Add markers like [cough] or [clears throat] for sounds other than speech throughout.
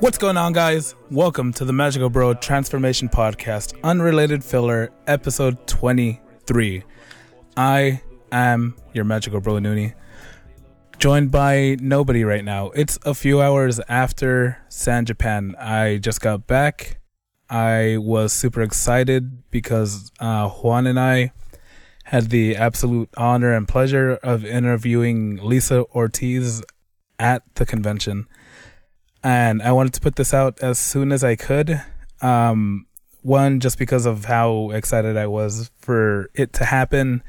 What's going on, guys? Welcome to the Magical Bro Transformation Podcast, Unrelated Filler, Episode 23. I am your Magical Bro Noonie, joined by nobody right now. It's a few hours after San Japan. I just got back. I was super excited because uh, Juan and I had the absolute honor and pleasure of interviewing Lisa Ortiz at the convention. And I wanted to put this out as soon as I could. Um, one, just because of how excited I was for it to happen.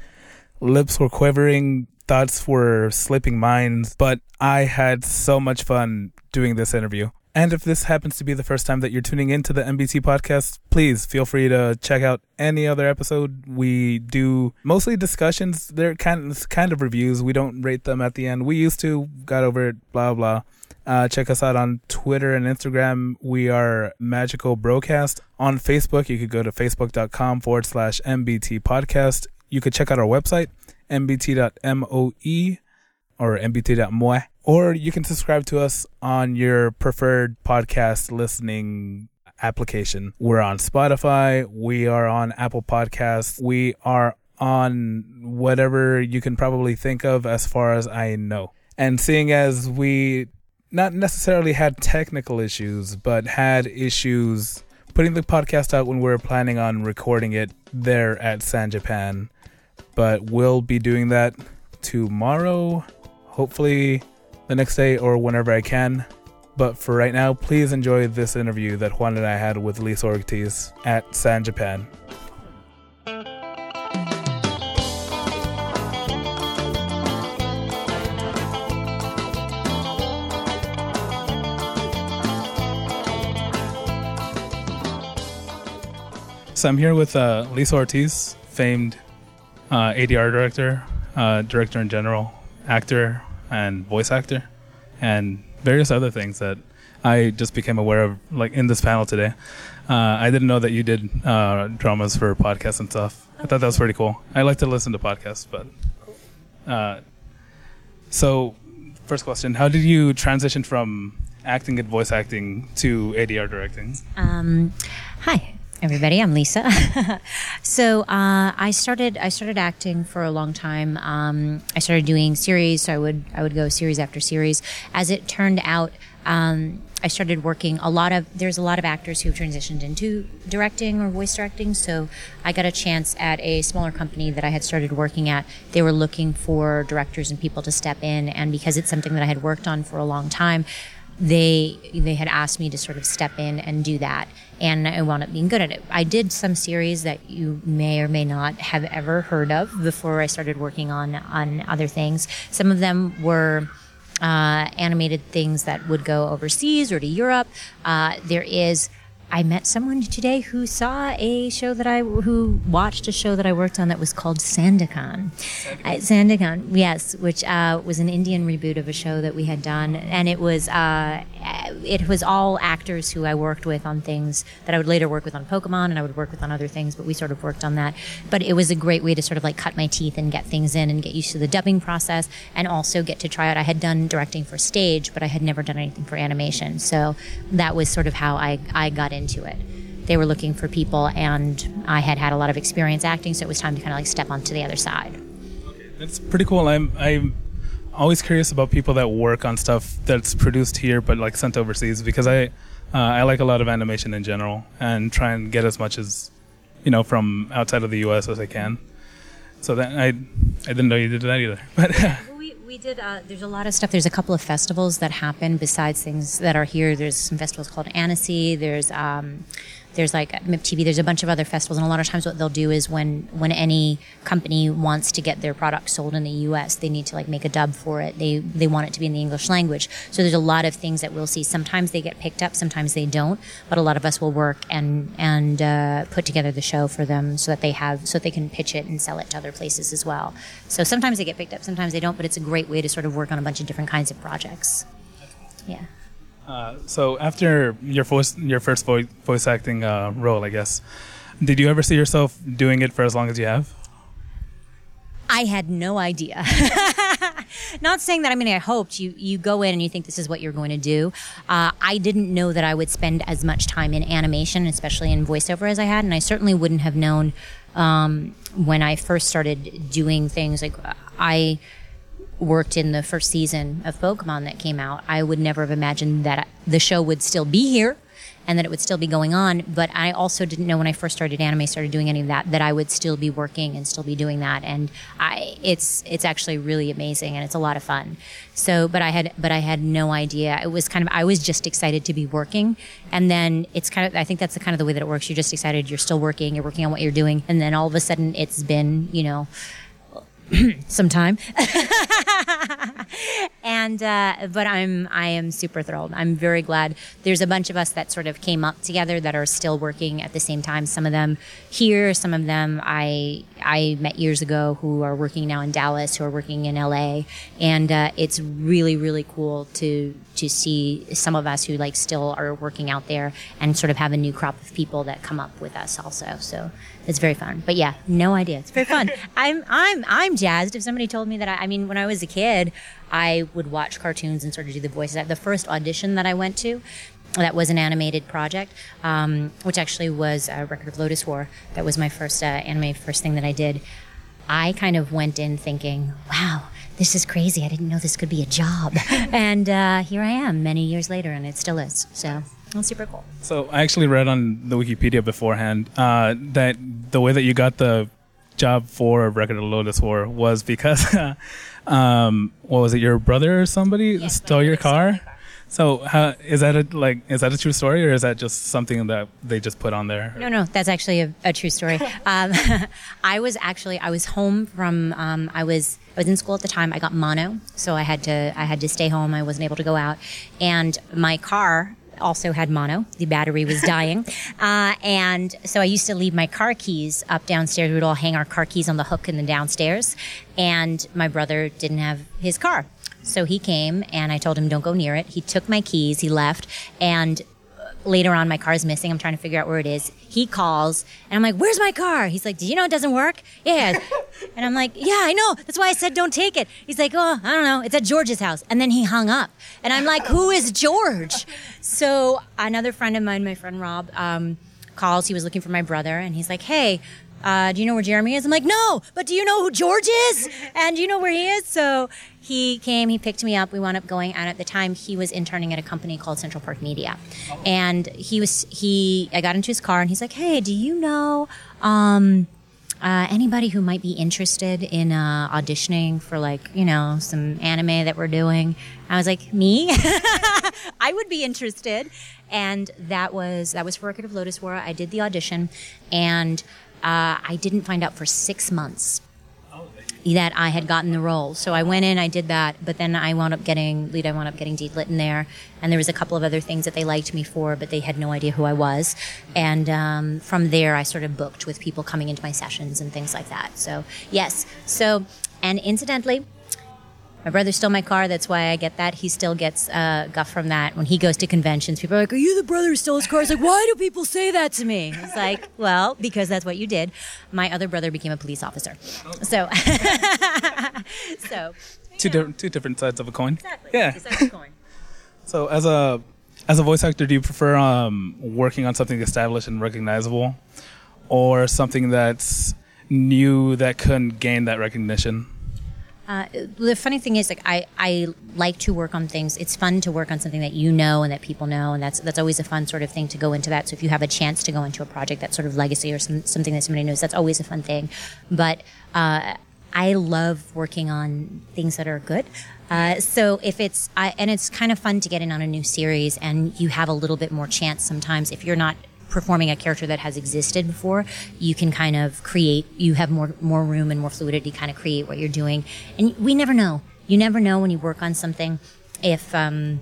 Lips were quivering, thoughts were slipping minds, but I had so much fun doing this interview. And if this happens to be the first time that you're tuning into the MBT podcast, please feel free to check out any other episode. We do mostly discussions. They're kind of, kind of reviews. We don't rate them at the end. We used to, got over it, blah, blah. Uh, check us out on Twitter and Instagram. We are Magical Broadcast. On Facebook, you could go to facebook.com forward slash MBT podcast. You could check out our website, mbt.moe or mbt.moe or you can subscribe to us on your preferred podcast listening application. We're on Spotify, we are on Apple Podcasts, we are on whatever you can probably think of as far as I know. And seeing as we not necessarily had technical issues, but had issues putting the podcast out when we were planning on recording it there at San Japan. But we'll be doing that tomorrow. Hopefully the next day or whenever I can. But for right now, please enjoy this interview that Juan and I had with Lisa Ortiz at San Japan. So I'm here with uh, Lisa Ortiz, famed uh, ADR director, uh, director in general, actor, and voice actor, and various other things that I just became aware of, like in this panel today. Uh, I didn't know that you did uh, dramas for podcasts and stuff. I thought that was pretty cool. I like to listen to podcasts, but uh, so first question: How did you transition from acting and voice acting to ADR directing? Um, hi, everybody. I'm Lisa. [laughs] so uh, I started I started acting for a long time. Um, I started doing series, so I would I would go series after series. As it turned out. Um, I started working a lot of there's a lot of actors who have transitioned into directing or voice directing so I got a chance at a smaller company that I had started working at they were looking for directors and people to step in and because it's something that I had worked on for a long time they they had asked me to sort of step in and do that and I wound up being good at it. I did some series that you may or may not have ever heard of before I started working on on other things. Some of them were uh, animated things that would go overseas or to Europe. Uh, there is I met someone today who saw a show that I who watched a show that I worked on that was called Sandokan. Sandokan, uh, yes, which uh, was an Indian reboot of a show that we had done, and it was uh, it was all actors who I worked with on things that I would later work with on Pokemon, and I would work with on other things, but we sort of worked on that. But it was a great way to sort of like cut my teeth and get things in and get used to the dubbing process, and also get to try out. I had done directing for stage, but I had never done anything for animation, so that was sort of how I I got into it. They were looking for people, and I had had a lot of experience acting, so it was time to kind of like step onto the other side. Okay, that's pretty cool. I'm I'm always curious about people that work on stuff that's produced here but like sent overseas because I uh, I like a lot of animation in general and try and get as much as you know from outside of the U.S. as I can. So that I I didn't know you did that either, [laughs] but. we did. Uh, there's a lot of stuff. There's a couple of festivals that happen besides things that are here. There's some festivals called Annecy. There's um, there's like MIP There's a bunch of other festivals, and a lot of times what they'll do is when when any company wants to get their product sold in the U.S., they need to like make a dub for it. They they want it to be in the English language. So there's a lot of things that we'll see. Sometimes they get picked up, sometimes they don't. But a lot of us will work and and uh, put together the show for them so that they have so that they can pitch it and sell it to other places as well. So sometimes they get picked up, sometimes they don't. But it's a great way to sort of work on a bunch of different kinds of projects. Yeah. Uh, so after your voice, your first voice, voice acting uh, role, I guess, did you ever see yourself doing it for as long as you have? I had no idea. [laughs] not saying that. I mean, I hoped you you go in and you think this is what you're going to do. Uh, I didn't know that I would spend as much time in animation, especially in voiceover, as I had, and I certainly wouldn't have known um, when I first started doing things like I worked in the first season of Pokemon that came out. I would never have imagined that the show would still be here and that it would still be going on. But I also didn't know when I first started anime, started doing any of that, that I would still be working and still be doing that. And I, it's it's actually really amazing and it's a lot of fun. So, but I had but I had no idea. It was kind of I was just excited to be working, and then it's kind of I think that's the kind of the way that it works. You're just excited. You're still working. You're working on what you're doing, and then all of a sudden it's been you know [clears throat] some time. [laughs] and uh, but I'm I am super thrilled. I'm very glad. There's a bunch of us that sort of came up together that are still working at the same time. Some of them here, some of them I I met years ago who are working now in Dallas, who are working in LA, and uh, it's really really cool to to see some of us who like still are working out there and sort of have a new crop of people that come up with us also. So it's very fun. But yeah, no idea. It's very fun. [laughs] I'm I'm I'm jazzed. If somebody told me that, I, I mean, when I was a kid, I would watch cartoons and sort of do the voices. The first audition that I went to, that was an animated project, um, which actually was a record of Lodoss War. That was my first uh, anime, first thing that I did. I kind of went in thinking, wow, this is crazy. I didn't know this could be a job. [laughs] and uh, here I am many years later, and it still is. So that's super cool. So I actually read on the Wikipedia beforehand uh, that the way that you got the job for Record of Lodoss War was because, [laughs] um, what was it, your brother or somebody Yes, stole your car? car. So how, is that a, like is that a true story or is that just something that they just put on there? No, no, that's actually a, a true story. [laughs] Um, [laughs] I was actually I was home from um, I was I was in school at the time. I got mono, so I had to I had to stay home. I wasn't able to go out, and my car also had mono. The battery was dying, [laughs] uh, and so I used to leave my car keys up downstairs. We'd all hang our car keys on the hook in the downstairs, and my brother didn't have his car. So he came and I told him, don't go near it. He took my keys, he left, and later on my car's missing. I'm trying to figure out where it is. He calls and i'm like where's my car? He's like did you know it doesn't work? Yeah. [laughs] And i'm like yeah i know. That's why i said don't take it. He's like oh i don't know. It's at george's house. And then he hung up. And i'm like who is george? So another friend of mine my friend rob um, calls. He was looking for my brother and he's like hey uh, do you know where Jeremy is? I'm like, no, but do you know who George is? And do you know where he is? So he came, he picked me up. We wound up going, and at the time he was interning at a company called Central Park Media. And he was, he, I got into his car and he's like, hey, do you know, um, uh, anybody who might be interested in uh, auditioning for like you know some anime that we're doing i was like me [laughs] i would be interested and that was that was for record of lodoss war i did the audition and uh, i didn't find out for six months that I had gotten the role. So I went in, I did that, but then I wound up getting lead. I wound up getting Deedlit in there, and there was a couple of other things that they liked me for, but they had no idea who I was. And um, from there, I sort of booked with people coming into my sessions and things like that. So yes, so and incidentally. My brother stole my car. That's why I get that. He still gets uh, guff from that when he goes to conventions. People are like, "Are you the brother who stole his car?" It's like, "Why do people say that to me?" It's like, "Well, because that's what you did." My other brother became a police officer, so [laughs] so Two different two different sides of a coin. exactly. Yeah. Two sides of the coin. [laughs] So as a as a voice actor, do you prefer um, working on something established and recognizable, or something that's new that couldn't gain that recognition? Uh, the funny thing is, like, I, I like to work on things. It's fun to work on something that you know and that people know, and that's that's always a fun sort of thing to go into that. So if you have a chance to go into a project that's sort of legacy or some, something that somebody knows, that's always a fun thing. But uh, I love working on things that are good. Uh, so if it's I, and it's kind of fun to get in on a new series, and you have a little bit more chance sometimes if you're not performing a character that has existed before, you can kind of create. You have more more room and more fluidity, to kind of create what you're doing. And we never know. You never know when you work on something if um,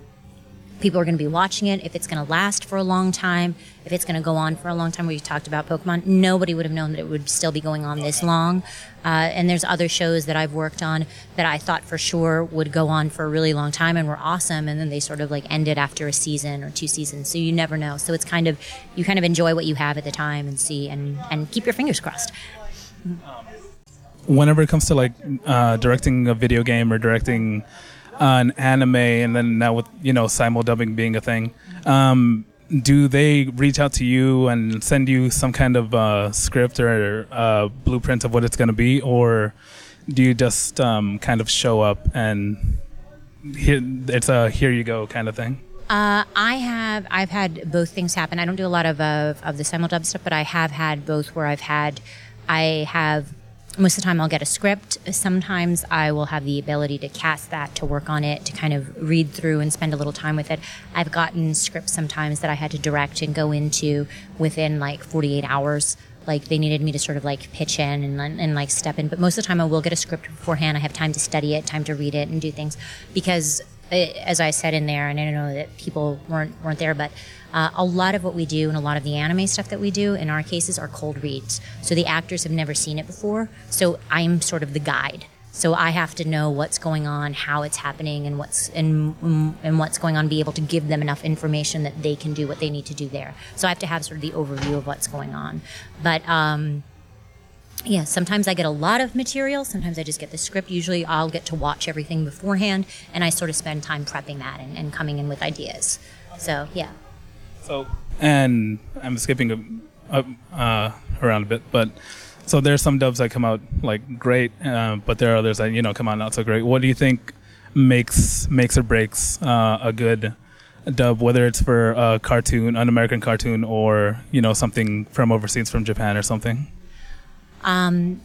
people are going to be watching it, if it's going to last for a long time, if it's going to go on for a long time. We talked about Pokemon. Nobody would have known that it would still be going on this long. Uh, and there's other shows that I've worked on that I thought for sure would go on for a really long time and were awesome, and then they sort of like ended after a season or two seasons. So you never know. So it's kind of you kind of enjoy what you have at the time and see and and keep your fingers crossed. whenever it comes to like uh, directing a video game or directing an anime, and then now with you know simul dubbing being a thing, um, do they reach out to you and send you some kind of uh, script or uh, blueprint of what it's going to be, or do you just um, kind of show up and it's a here you go kind of thing? Uh, I have I've had both things happen. I don't do a lot of of, of the simuldub stuff, but I have had both where I've had I have most of the time I'll get a script. Sometimes I will have the ability to cast that, to work on it, to kind of read through and spend a little time with it. I've gotten scripts sometimes that I had to direct and go into within like 48 hours. Like they needed me to sort of like pitch in and, and like step in. But most of the time I will get a script beforehand. I have time to study it, time to read it and do things because as I said in there, and I don't know that people weren't weren't there, but uh, a lot of what we do and a lot of the anime stuff that we do in our cases are cold reads. So the actors have never seen it before. So I'm sort of the guide. So I have to know what's going on, how it's happening, and what's and and what's going on. Be able to give them enough information that they can do what they need to do there. So I have to have sort of the overview of what's going on. But um, yeah, sometimes I get a lot of material. Sometimes I just get the script. Usually I'll get to watch everything beforehand, and I sort of spend time prepping that and, and coming in with ideas. So, yeah. So, and I'm skipping a, uh, around a bit, but so there's some dubs that come out like great, uh, but there are others that you know come out not so great. What do you think makes makes or breaks uh, a good dub, whether it's for a cartoon, an American cartoon, or you know something from overseas, from Japan or something? Um,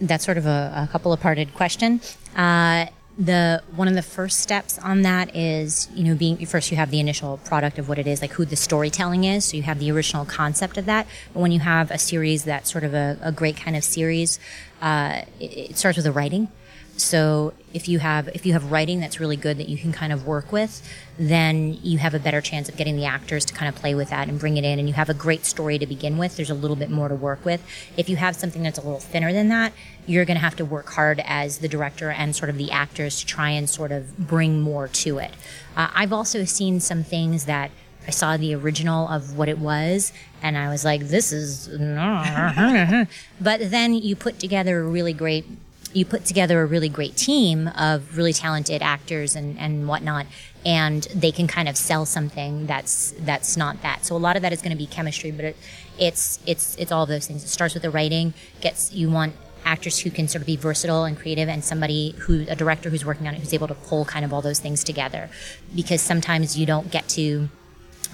that's sort of a, a couple of parted question. Uh, the one of the first steps on that is you know being first you have the initial product of what it is like who the storytelling is. So you have the original concept of that. But when you have a series that's sort of a, a great kind of series uh, it, it starts with the writing so if you have if you have writing that's really good that you can kind of work with, then you have a better chance of getting the actors to kind of play with that and bring it in and you have a great story to begin with. There's a little bit more to work with. If you have something that's a little thinner than that, you're going to have to work hard as the director and sort of the actors to try and sort of bring more to it. Uh, I've also seen some things that I saw the original of what it was, and I was like, this is. [laughs] [laughs] but then you put together a really great you put together a really great team of really talented actors and, and whatnot, and they can kind of sell something that's that's not that. So a lot of that is going to be chemistry, but it, it's it's it's all those things. It starts with the writing. Gets you want actors who can sort of be versatile and creative, and somebody who a director who's working on it who's able to pull kind of all those things together. Because sometimes you don't get to.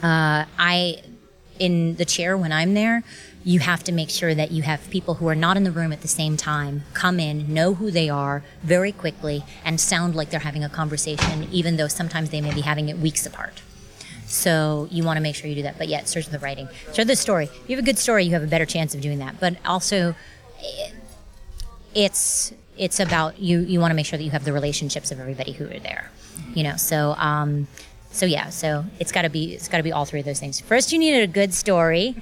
Uh, I in the chair when I'm there you have to make sure that you have people who are not in the room at the same time come in, know who they are very quickly, and sound like they're having a conversation, even though sometimes they may be having it weeks apart. So you want to make sure you do that. But yeah, starts the writing. Start the story. If you have a good story, you have a better chance of doing that. But also, it's it's about you. You want to make sure that you have the relationships of everybody who are there. You know, so um, so yeah, so it's got to be it's got to be all three of those things. First, you need a good story,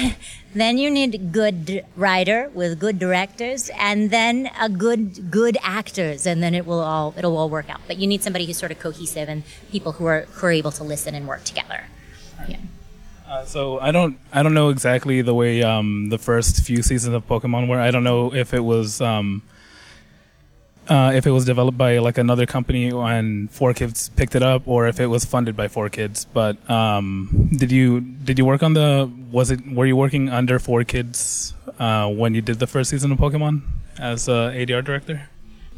[laughs] then you need good writer with good directors, and then a good good actors, and then it will all it'll all work out. But you need somebody who's sort of cohesive and people who are who are able to listen and work together. Yeah. Uh, so I don't I don't know exactly the way um, the first few seasons of Pokemon were. I don't know if it was. Um, uh, if it was developed by like another company and 4Kids picked it up, or if it was funded by 4Kids. But um, did you did you work on the? Was it were you working under 4Kids uh, when you did the first season of Pokemon as a ADR director?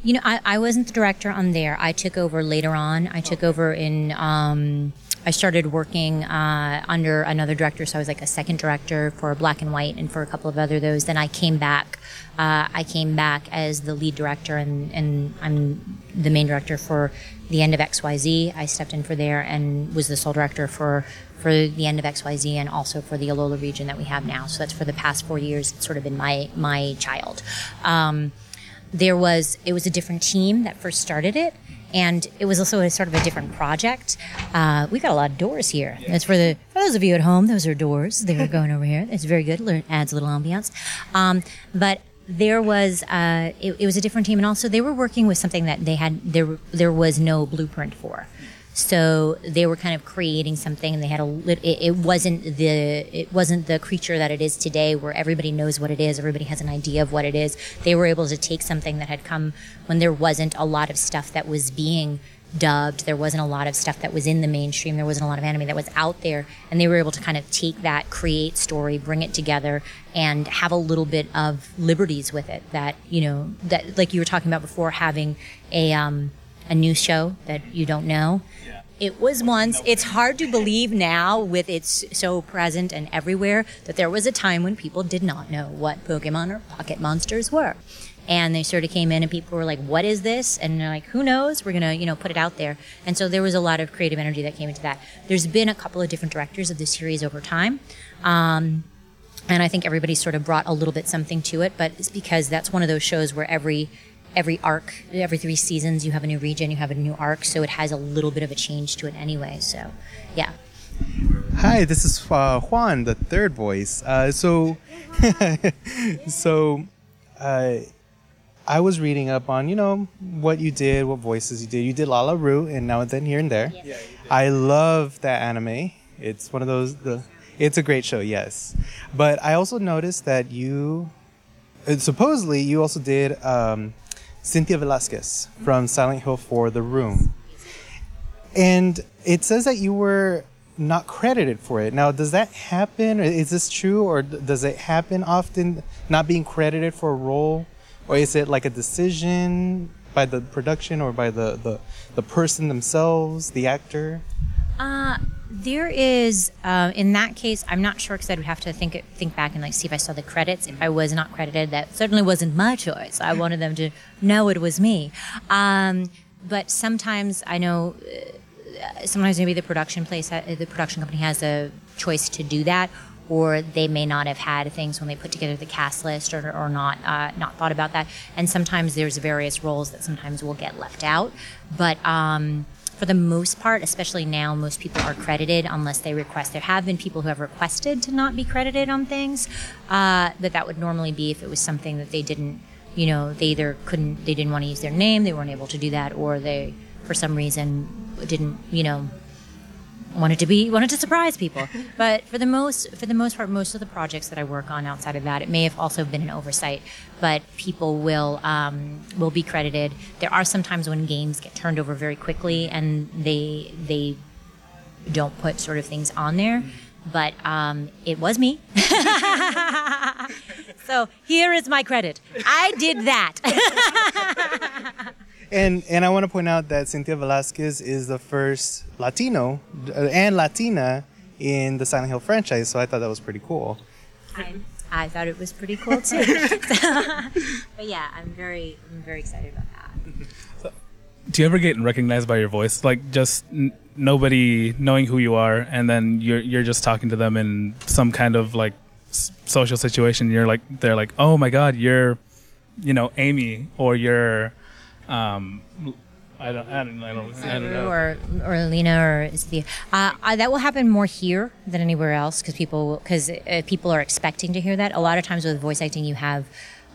You know, I, I wasn't the director on there. I took over later on. I took over in um, I started working uh, under another director, so I was like a second director for Black and White and for a couple of other those. Then I came back. Uh, I came back as the lead director, and, and I'm the main director for the end of XYZ. I stepped in for there and was the sole director for for the end of XYZ and also for the Alola region that we have now. So that's for the past four years. It's sort of been my my child. Um, there was it was a different team that first started it and it was also a sort of a different project. Uh, we got a lot of doors here. Yeah. That's for the for those of you at home. Those are doors. They are going [laughs] over here. It's very good. Learn, adds a little ambiance. Um, but there was uh, it, it, was a different team, and also they were working with something that they had there there was no blueprint for. So they were kind of creating something, and they had a. It, it wasn't the it wasn't the creature that it is today, where everybody knows what it is, everybody has an idea of what it is. They were able to take something that had come when there wasn't a lot of stuff that was being dubbed. There wasn't a lot of stuff that was in the mainstream. There wasn't a lot of anime that was out there, and they were able to kind of take that, create story, bring it together, and have a little bit of liberties with it. That you know, that like you were talking about before, having a um, a new show that you don't know. It was once. It's hard to believe now, with it's so present and everywhere, that there was a time when people did not know what Pokemon or Pocket Monsters were. And they sort of came in and people were like what is this? And they're like who knows? We're gonna you know put it out there. And so there was a lot of creative energy that came into that. There's been a couple of different directors of the series over time um, and i think everybody sort of brought a little bit something to it but it's because that's one of those shows where every every arc every three seasons you have a new region you have a new arc so it has a little bit of a change to it anyway so yeah Hi, this is uh, Juan, the third voice. Uh, so, [laughs] so, uh, I was reading up on you know what you did, what voices you did. You did Lala-Ru, and now and then here and there. Yeah. I love that anime. It's one of those. The it's a great show, yes. But I also noticed that you, uh, supposedly, you also did um, Cynthia Velasquez from Silent Hill 4: The Room. And it says that you were not credited for it. Now, does that happen? Is this true, or does it happen often? Not being credited for a role, or is it like a decision by the production or by the the, the person themselves, the actor? Uh, there is, uh, in that case, I'm not sure because I would have to think think back and like see if I saw the credits. If I was not credited, that certainly wasn't my choice. I wanted them to know it was me. Um, but sometimes I know, uh, sometimes maybe the production place, the production company has a choice to do that, or they may not have had things when they put together the cast list, or, or not uh, not thought about that. And sometimes there's various roles that sometimes will get left out, but. Um, for the most part, especially now, most people are credited unless they request. There have been people who have requested to not be credited on things, uh, but that would normally be if it was something that they didn't, you know, they either couldn't, they didn't want to use their name, they weren't able to do that, or they, for some reason, didn't, you know, wanted to be wanted to surprise people. [laughs] But for the most for the most part, most of the projects that I work on outside of that, it may have also been an oversight. But people will um, will be credited. There are some times when games get turned over very quickly and they they don't put sort of things on there. But um, it was me. [laughs] so here is my credit. I did that. [laughs] And and I want to point out that Cynthia Velasquez is the first Latino uh, and Latina in the Silent Hill franchise, so I thought that was pretty cool. I, I thought it was pretty cool too. [laughs] but yeah, I'm very I'm very excited about that. Do you ever get recognized by your voice? Like just n- nobody knowing who you are, and then you're you're just talking to them in some kind of like s- social situation. You're like they're like, oh my god, you're, you know, Amy, or you're, um, I don't, I don't, I don't, I don't know. or or Lina or is the uh, uh, that will happen more here than anywhere else because people because uh, people are expecting to hear that. A lot of times with voice acting, you have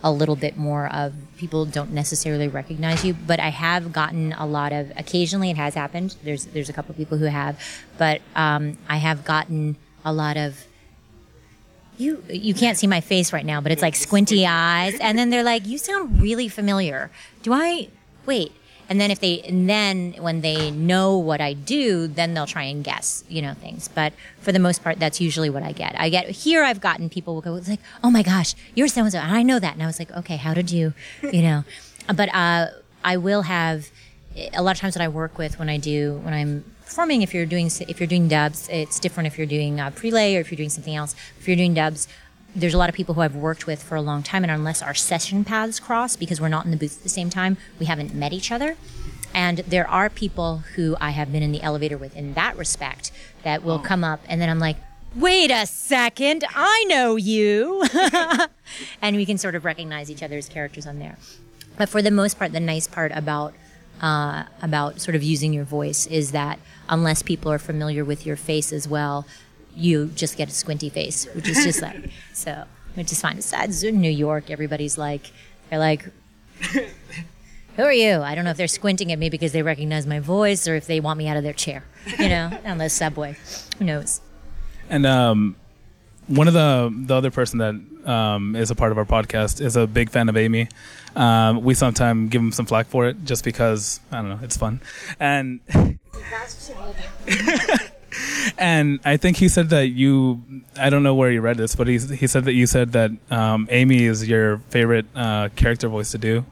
a little bit more of people don't necessarily recognize you. But I have gotten a lot of occasionally it has happened. There's there's a couple of people who have, but um, I have gotten a lot of. You you can't see my face right now, but it's like squinty eyes, and then they're like, "You sound really familiar." Do I wait? And then if they and then when they know what I do, then they'll try and guess, you know, things. But for the most part, that's usually what I get. I get here. I've gotten people will go like, "Oh my gosh, you're so and so," and I know that, and I was like, "Okay, how did you?" You know, [laughs] but uh, I will have a lot of times that I work with when I do when I'm performing. If you're doing if you're doing dubs, it's different. If you're doing uh, prelay or if you're doing something else. If you're doing dubs, there's a lot of people who I've worked with for a long time, and unless our session paths cross because we're not in the booth at the same time, we haven't met each other. And there are people who I have been in the elevator with in that respect that will come up, and then I'm like, wait a second, I know you. [laughs] and we can sort of recognize each other's characters on there. But for the most part, the nice part about uh, about sort of using your voice is that unless people are familiar with your face as well, you just get a squinty face, which is just like [laughs] so, which is fine. Besides in New York, everybody's like, they're like, [laughs] who are you? I don't know if they're squinting at me because they recognize my voice or if they want me out of their chair, you know, [laughs] on the subway. Who knows? And um, one of the the other person that um, is a part of our podcast is a big fan of Amy. Um, we sometimes give him some flack for it just because I don't know, it's fun. And and I think he said that you I don't know where you read this, but he he said that you said that um, Amy is your favorite uh, character voice to do.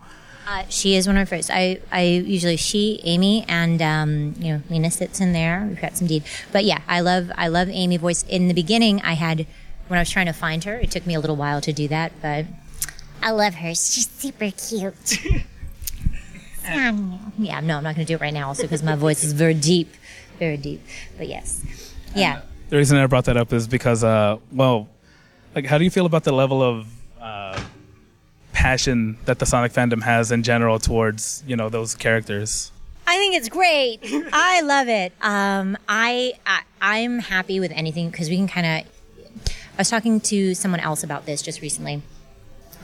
Uh, she is one of my favorites. I, I usually she, Amy, and um, you know Lina sits in there. We've got some deed, but yeah, I love I love Amy voice. In the beginning, I had when I was trying to find her, it took me a little while to do that, but I love her. She's super cute. [laughs] yeah, no, I'm not going to do it right now, also because my voice is very deep, very deep. But yes, yeah. The reason I brought that up is because, uh, well, like, how do you feel about the level of uh, passion that the Sonic fandom has in general towards you know those characters? I think it's great. I love it. Um, I, I I'm happy with anything because we can kind of. I was talking to someone else about this just recently.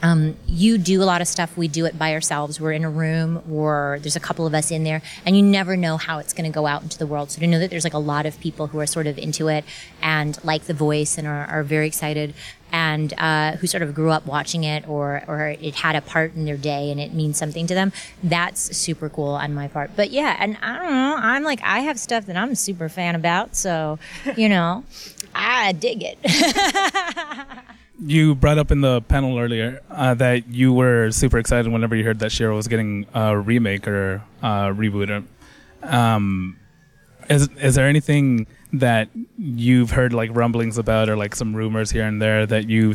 Um, you do a lot of stuff. We do it by ourselves. We're in a room, or there's a couple of us in there, and you never know how it's going to go out into the world. So to know that there's like a lot of people who are sort of into it and like the voice and are, are very excited, and uh, who sort of grew up watching it, or or it had a part in their day and it means something to them. That's super cool on my part. But yeah, and I don't know. I'm like I have stuff that I'm a super fan about, so you know, I dig it. [laughs] You brought up in the panel earlier uh, that you were super excited whenever you heard that She-Ra was getting a remake or uh, reboot. Um, is is there anything that you've heard like rumblings about or like some rumors here and there that you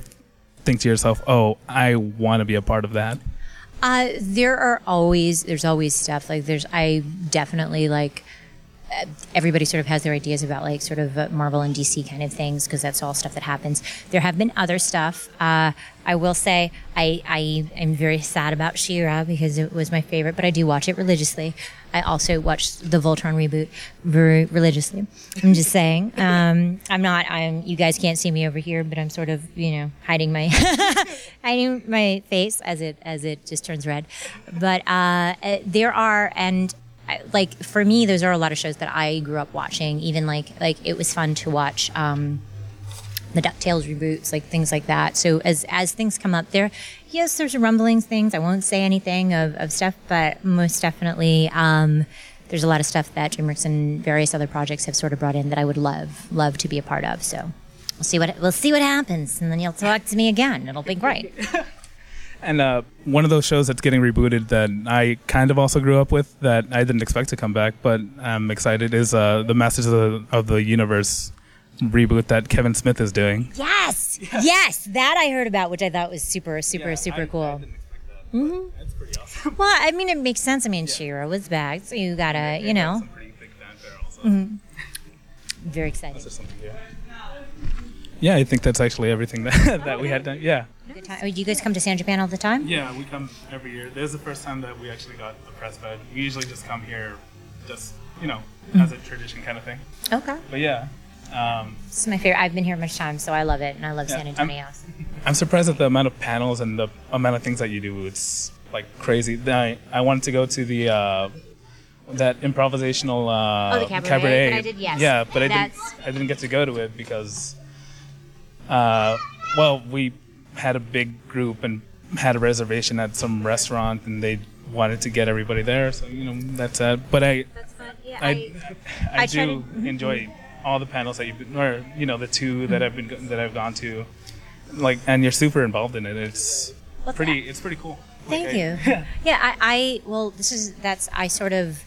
think to yourself, "Oh, I want to be a part of that"? Uh, there are always there's always stuff like there's I definitely like everybody sort of has their ideas about like sort of uh, Marvel and DC kind of things because that's all stuff that happens. There have been other stuff. Uh, I will say I I am very sad about She-Ra because it was my favorite, but I do watch it religiously. I also watched the Voltron reboot very religiously. I'm just saying. [laughs] Um, I'm not. I'm. You guys can't see me over here, but I'm sort of you know hiding my [laughs] hiding my face as it as it just turns red. But uh, uh, there are and Like for me, those are a lot of shows that I grew up watching. Even like like it was fun to watch um, the Ducktales reboots, like things like that. So as as things come up, there, yes, there's rumblings, things. I won't say anything of, of stuff, but most definitely. Um, there's a lot of stuff that DreamWorks and various other projects have sort of brought in that I would love love to be a part of. So we'll see what we'll see what happens, and then you'll talk to me again. It'll be great. [laughs] And uh, one of those shows that's getting rebooted that I kind of also grew up with that I didn't expect to come back, but I'm excited is uh, the Masters of the, of the Universe reboot that Kevin Smith is doing. Yes, yes, that I heard about, which I thought was super, super, super cool. Mm-hmm. That's pretty awesome. Well, I mean, it makes sense. I mean, She-Ra was back, so you gotta, you know, Pretty big fanfare also. very excited. Just something, yeah. Yeah, I think that's actually everything [laughs] that, that we had done. Yeah. Good time. Do you guys come to San Japan all the time? Yeah, we come every year. This is the first time that we actually got a press bed. We usually just come here, just you know, as a tradition kind of thing. Okay. But yeah, um, This is my favorite. I've been here much time, so I love it, and I love Yeah, San I'm- Antonio. I'm surprised at the amount of panels and the amount of things that you do. It's like crazy. I I wanted to go to the uh, that improvisational uh, Oh, the cabaret, but I did- yes. Yeah, but I didn't. I didn't get to go to it because, uh, well, we had a big group and had a reservation at some restaurant, and they wanted to get everybody there. So you know that's it. But I. Yeah, I I, I do to- enjoy all the panels that you've been, or you know the two that I've been that I've gone to, like, and you're super involved in it. It's What's pretty. that? It's pretty cool. Thank Like, I- you. [laughs] Yeah, I, I well, this is that's I sort of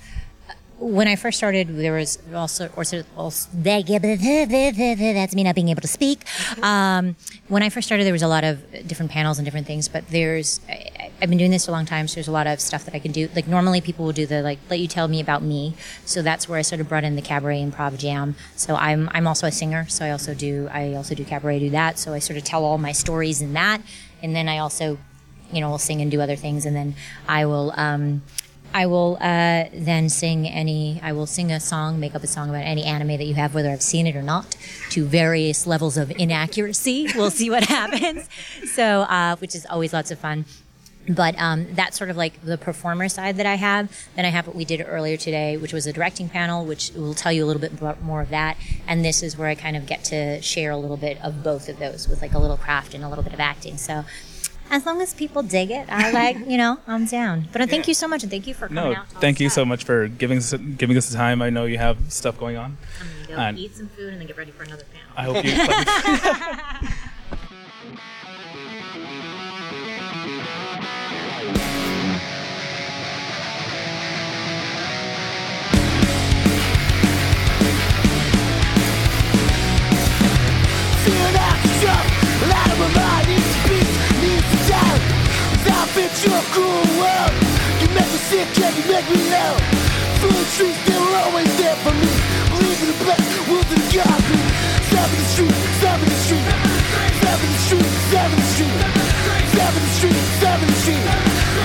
when I first started, there was also, or sort of, also that's me not being able to speak. Um, when I first started, there was a lot of different panels and different things, but there's, I, I've been doing this a long time, so there's a lot of stuff that I can do. Like normally people will do the, like, let you tell me about me. So that's where I sort of brought in the cabaret improv jam. So I'm, I'm also a singer. So I also do, I also do cabaret, do that. So I sort of tell all my stories in that. And then I also, you know, will sing and do other things. And then I will, um, I will uh, then sing any. I will sing a song, make up a song about any anime that you have, whether I've seen it or not, to various levels of inaccuracy. [laughs] We'll see what happens. So, uh, which is always lots of fun. but um, that's sort of like the performer side that I have. Then I have what we did earlier today, which was a directing panel, which will tell you a little bit more of that. And this is where I kind of get to share a little bit of both of those with like a little craft and a little bit of acting. So as long as people dig it, I [laughs] like, you know, I'm down. But uh, thank you so much, and thank you for coming No, out. to all thank this you so much for giving us giving us the time. I know you have stuff going on. I'm gonna go And- eat some food and then get ready for another panel. I hope you. [laughs] [laughs] fit your cruel world, you make me sick and you make me low. Food trees, they were always there for me. Believe in the best, wolves in the concrete. Seven the street, seven the street, seven the street, seven the street, seven the street, seven the street.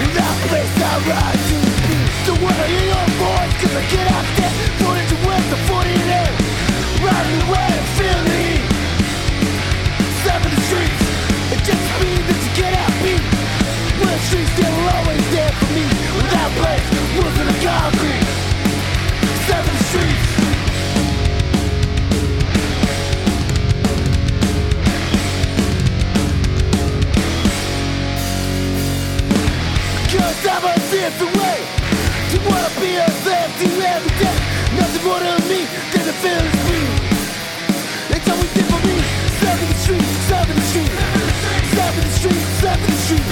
In that place I ride to be. Don't wanna hear your voice, cause I get out there, 40 to west, the 40 to eight. Riding away, feel the was the. Way. Wanna be a there to every day. Nothing more to me than the feeling speed. It's for me. Street, seven the street,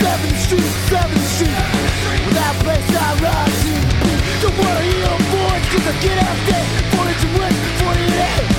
seven the street, seven the street. Without place I ride Cause I get out there, 42 to 48